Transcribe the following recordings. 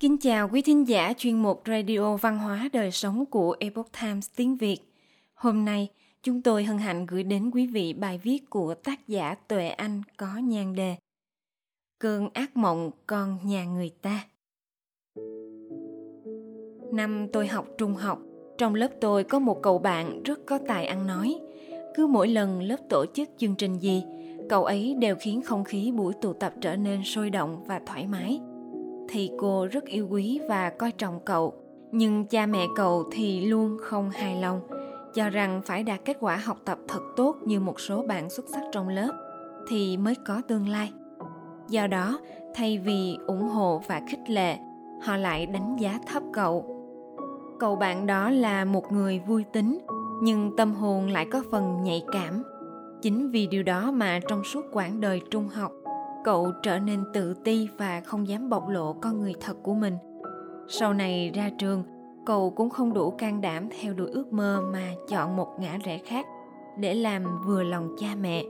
Kính chào quý thính giả chuyên mục Radio Văn hóa Đời Sống của Epoch Times tiếng Việt. Hôm nay, chúng tôi hân hạnh gửi đến quý vị bài viết của tác giả Tuệ Anh có nhan đề Cơn ác mộng con nhà người ta. Năm tôi học trung học, trong lớp tôi có một cậu bạn rất có tài ăn nói. Cứ mỗi lần lớp tổ chức chương trình gì, cậu ấy đều khiến không khí buổi tụ tập trở nên sôi động và thoải mái – thì cô rất yêu quý và coi trọng cậu. Nhưng cha mẹ cậu thì luôn không hài lòng, cho rằng phải đạt kết quả học tập thật tốt như một số bạn xuất sắc trong lớp thì mới có tương lai. Do đó, thay vì ủng hộ và khích lệ, họ lại đánh giá thấp cậu. Cậu bạn đó là một người vui tính, nhưng tâm hồn lại có phần nhạy cảm. Chính vì điều đó mà trong suốt quãng đời trung học cậu trở nên tự ti và không dám bộc lộ con người thật của mình. Sau này ra trường, cậu cũng không đủ can đảm theo đuổi ước mơ mà chọn một ngã rẽ khác để làm vừa lòng cha mẹ.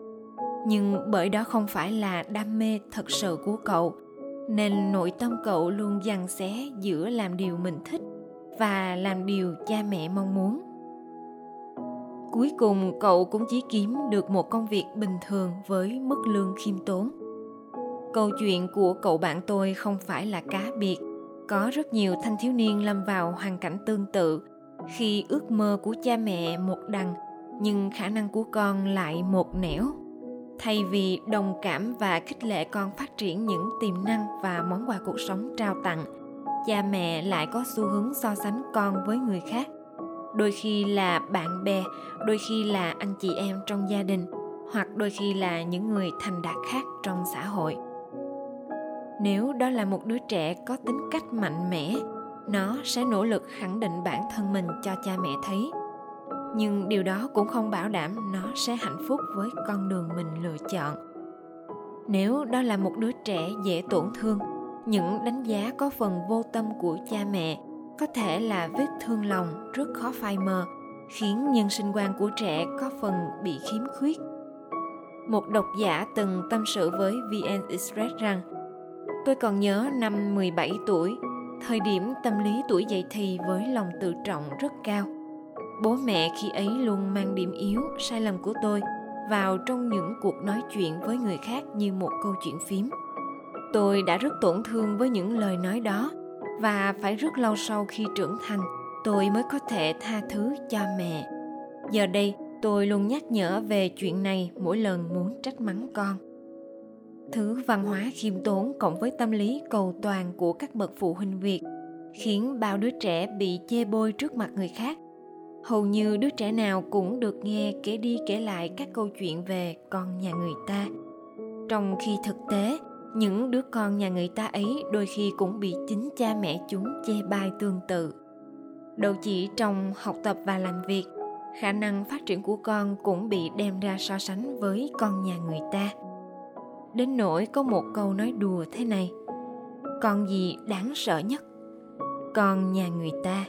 Nhưng bởi đó không phải là đam mê thật sự của cậu, nên nội tâm cậu luôn dằn xé giữa làm điều mình thích và làm điều cha mẹ mong muốn. Cuối cùng, cậu cũng chỉ kiếm được một công việc bình thường với mức lương khiêm tốn câu chuyện của cậu bạn tôi không phải là cá biệt. Có rất nhiều thanh thiếu niên lâm vào hoàn cảnh tương tự. Khi ước mơ của cha mẹ một đằng, nhưng khả năng của con lại một nẻo. Thay vì đồng cảm và khích lệ con phát triển những tiềm năng và món quà cuộc sống trao tặng, cha mẹ lại có xu hướng so sánh con với người khác. Đôi khi là bạn bè, đôi khi là anh chị em trong gia đình, hoặc đôi khi là những người thành đạt khác trong xã hội nếu đó là một đứa trẻ có tính cách mạnh mẽ, nó sẽ nỗ lực khẳng định bản thân mình cho cha mẹ thấy. Nhưng điều đó cũng không bảo đảm nó sẽ hạnh phúc với con đường mình lựa chọn. Nếu đó là một đứa trẻ dễ tổn thương, những đánh giá có phần vô tâm của cha mẹ có thể là vết thương lòng rất khó phai mờ, khiến nhân sinh quan của trẻ có phần bị khiếm khuyết. Một độc giả từng tâm sự với vn express rằng Tôi còn nhớ năm 17 tuổi, thời điểm tâm lý tuổi dậy thì với lòng tự trọng rất cao. Bố mẹ khi ấy luôn mang điểm yếu, sai lầm của tôi vào trong những cuộc nói chuyện với người khác như một câu chuyện phím. Tôi đã rất tổn thương với những lời nói đó và phải rất lâu sau khi trưởng thành tôi mới có thể tha thứ cho mẹ. Giờ đây, tôi luôn nhắc nhở về chuyện này mỗi lần muốn trách mắng con thứ văn hóa khiêm tốn cộng với tâm lý cầu toàn của các bậc phụ huynh việt, khiến bao đứa trẻ bị chê bôi trước mặt người khác. Hầu như đứa trẻ nào cũng được nghe kể đi kể lại các câu chuyện về con nhà người ta. Trong khi thực tế, những đứa con nhà người ta ấy đôi khi cũng bị chính cha mẹ chúng chê bai tương tự. Đâu chỉ trong học tập và làm việc, khả năng phát triển của con cũng bị đem ra so sánh với con nhà người ta đến nỗi có một câu nói đùa thế này. Con gì đáng sợ nhất? Con nhà người ta.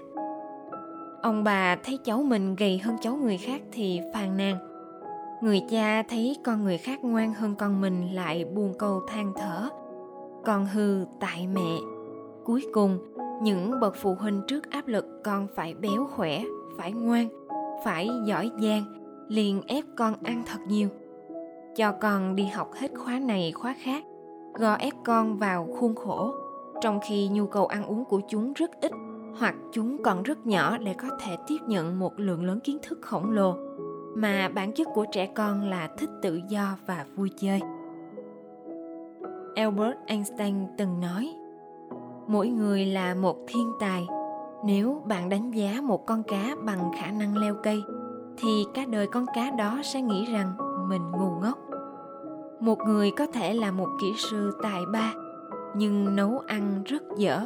Ông bà thấy cháu mình gầy hơn cháu người khác thì phàn nàn. Người cha thấy con người khác ngoan hơn con mình lại buồn câu than thở. Con hư tại mẹ. Cuối cùng, những bậc phụ huynh trước áp lực con phải béo khỏe, phải ngoan, phải giỏi giang, liền ép con ăn thật nhiều cho con đi học hết khóa này, khóa khác, gò ép con vào khuôn khổ. Trong khi nhu cầu ăn uống của chúng rất ít, hoặc chúng còn rất nhỏ để có thể tiếp nhận một lượng lớn kiến thức khổng lồ, mà bản chất của trẻ con là thích tự do và vui chơi. Albert einstein từng nói, mỗi người là một thiên tài. Nếu bạn đánh giá một con cá bằng khả năng leo cây, thì cả đời con cá đó sẽ nghĩ rằng mình ngu ngốc một người có thể là một kỹ sư tài ba, nhưng nấu ăn rất dở.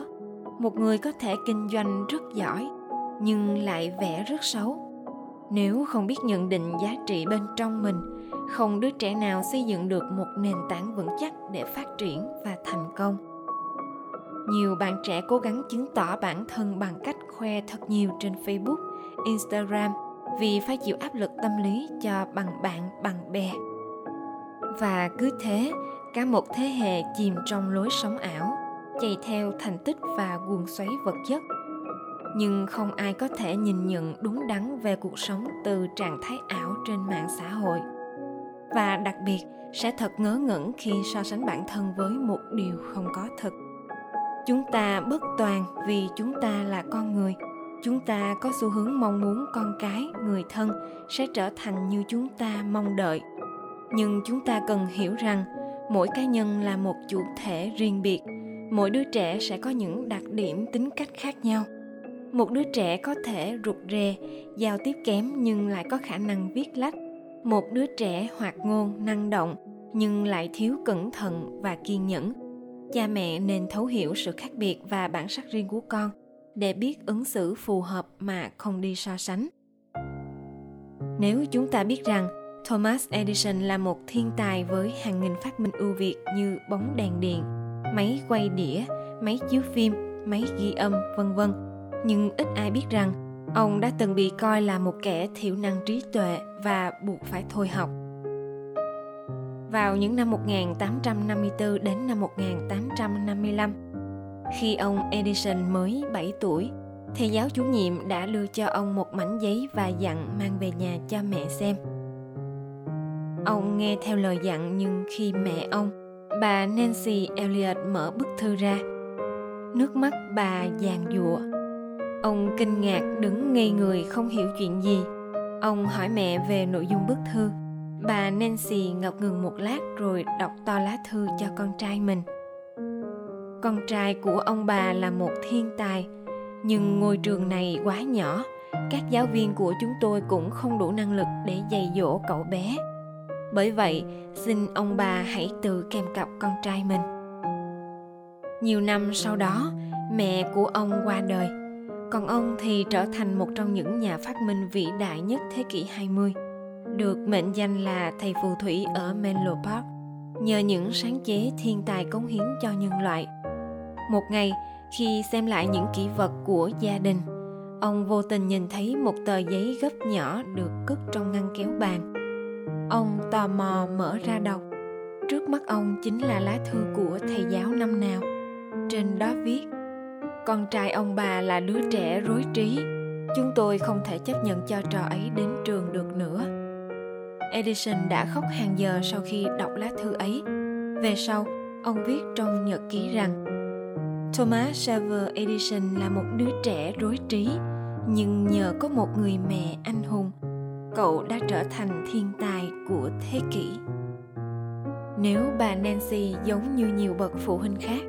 Một người có thể kinh doanh rất giỏi, nhưng lại vẽ rất xấu. Nếu không biết nhận định giá trị bên trong mình, không đứa trẻ nào xây dựng được một nền tảng vững chắc để phát triển và thành công. Nhiều bạn trẻ cố gắng chứng tỏ bản thân bằng cách khoe thật nhiều trên facebook, instagram vì phải chịu áp lực tâm lý cho bằng bạn, bằng bè và cứ thế, cả một thế hệ chìm trong lối sống ảo, chạy theo thành tích và guồng xoáy vật chất. Nhưng không ai có thể nhìn nhận đúng đắn về cuộc sống từ trạng thái ảo trên mạng xã hội. Và đặc biệt, sẽ thật ngớ ngẩn khi so sánh bản thân với một điều không có thật. chúng ta bất toàn vì chúng ta là con người. Chúng ta có xu hướng mong muốn con cái, người thân sẽ trở thành như chúng ta mong đợi nhưng chúng ta cần hiểu rằng, mỗi cá nhân là một chủ thể riêng biệt. Mỗi đứa trẻ sẽ có những đặc điểm tính cách khác nhau. Một đứa trẻ có thể rụt rè, giao tiếp kém nhưng lại có khả năng viết lách. Một đứa trẻ hoạt ngôn, năng động, nhưng lại thiếu cẩn thận và kiên nhẫn. Cha mẹ nên thấu hiểu sự khác biệt và bản sắc riêng của con để biết ứng xử phù hợp mà không đi so sánh. Nếu chúng ta biết rằng thomas edison là một thiên tài với hàng nghìn phát minh ưu việt như bóng đèn điện máy quay đĩa máy chiếu phim máy ghi âm vân vân nhưng ít ai biết rằng ông đã từng bị coi là một kẻ thiểu năng trí tuệ và buộc phải thôi học vào những năm 1854 đến năm 1855. Khi ông Edison mới 7 tuổi, thầy giáo chủ nhiệm đã đưa cho ông một mảnh giấy và dặn mang về nhà cho mẹ xem. Ông nghe theo lời dặn nhưng khi mẹ ông, bà Nancy Elliot mở bức thư ra, nước mắt bà giàn giụa. Ông kinh ngạc đứng ngây người không hiểu chuyện gì. Ông hỏi mẹ về nội dung bức thư Bà Nancy ngập ngừng một lát rồi đọc to lá thư cho con trai mình. Con trai của ông bà là một thiên tài, nhưng ngôi trường này quá nhỏ, các giáo viên của chúng tôi cũng không đủ năng lực để dạy dỗ cậu bé. Bởi vậy, xin ông bà hãy tự kèm cặp con trai mình. Nhiều năm sau đó, mẹ của ông qua đời, còn ông thì trở thành một trong những nhà phát minh vĩ đại nhất thế kỷ 20 được mệnh danh là thầy phù thủy ở Menlo Park nhờ những sáng chế thiên tài cống hiến cho nhân loại. Một ngày, khi xem lại những kỷ vật của gia đình, ông vô tình nhìn thấy một tờ giấy gấp nhỏ được cất trong ngăn kéo bàn. Ông tò mò mở ra đọc. Trước mắt ông chính là lá thư của thầy giáo năm nào. Trên đó viết: Con trai ông bà là đứa trẻ rối trí. Chúng tôi không thể chấp nhận cho trò ấy đến trường được nữa Edison đã khóc hàng giờ sau khi đọc lá thư ấy. Về sau, ông viết trong nhật ký rằng Thomas Server Edison là một đứa trẻ rối trí, nhưng nhờ có một người mẹ anh hùng, cậu đã trở thành thiên tài của thế kỷ. Nếu bà Nancy giống như nhiều bậc phụ huynh khác,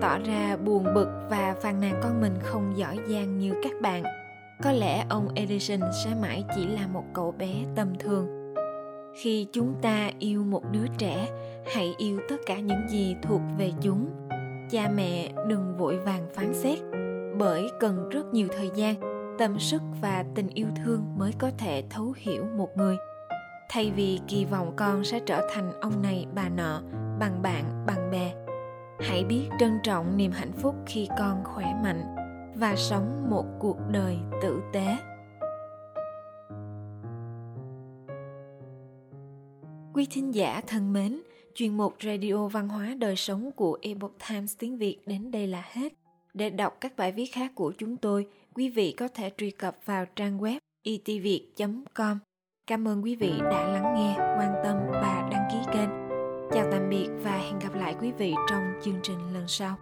tỏ ra buồn bực và phàn nàn con mình không giỏi giang như các bạn, có lẽ ông Edison sẽ mãi chỉ là một cậu bé tầm thường. Khi chúng ta yêu một đứa trẻ hãy yêu tất cả những gì thuộc về chúng. Cha mẹ đừng vội vàng phán xét bởi cần rất nhiều thời gian tâm sức và tình yêu thương mới có thể thấu hiểu một người thay vì kỳ vọng con sẽ trở thành ông này bà nọ bằng bạn bằng bè hãy biết trân trọng niềm hạnh phúc khi con khỏe mạnh và sống một cuộc đời tử tế Quý thính giả thân mến, chuyên mục Radio Văn hóa Đời Sống của Epoch Times tiếng Việt đến đây là hết. Để đọc các bài viết khác của chúng tôi, quý vị có thể truy cập vào trang web e itviet.com. Cảm ơn quý vị đã lắng nghe, quan tâm và đăng ký kênh. Chào tạm biệt và hẹn gặp lại quý vị trong chương trình lần sau.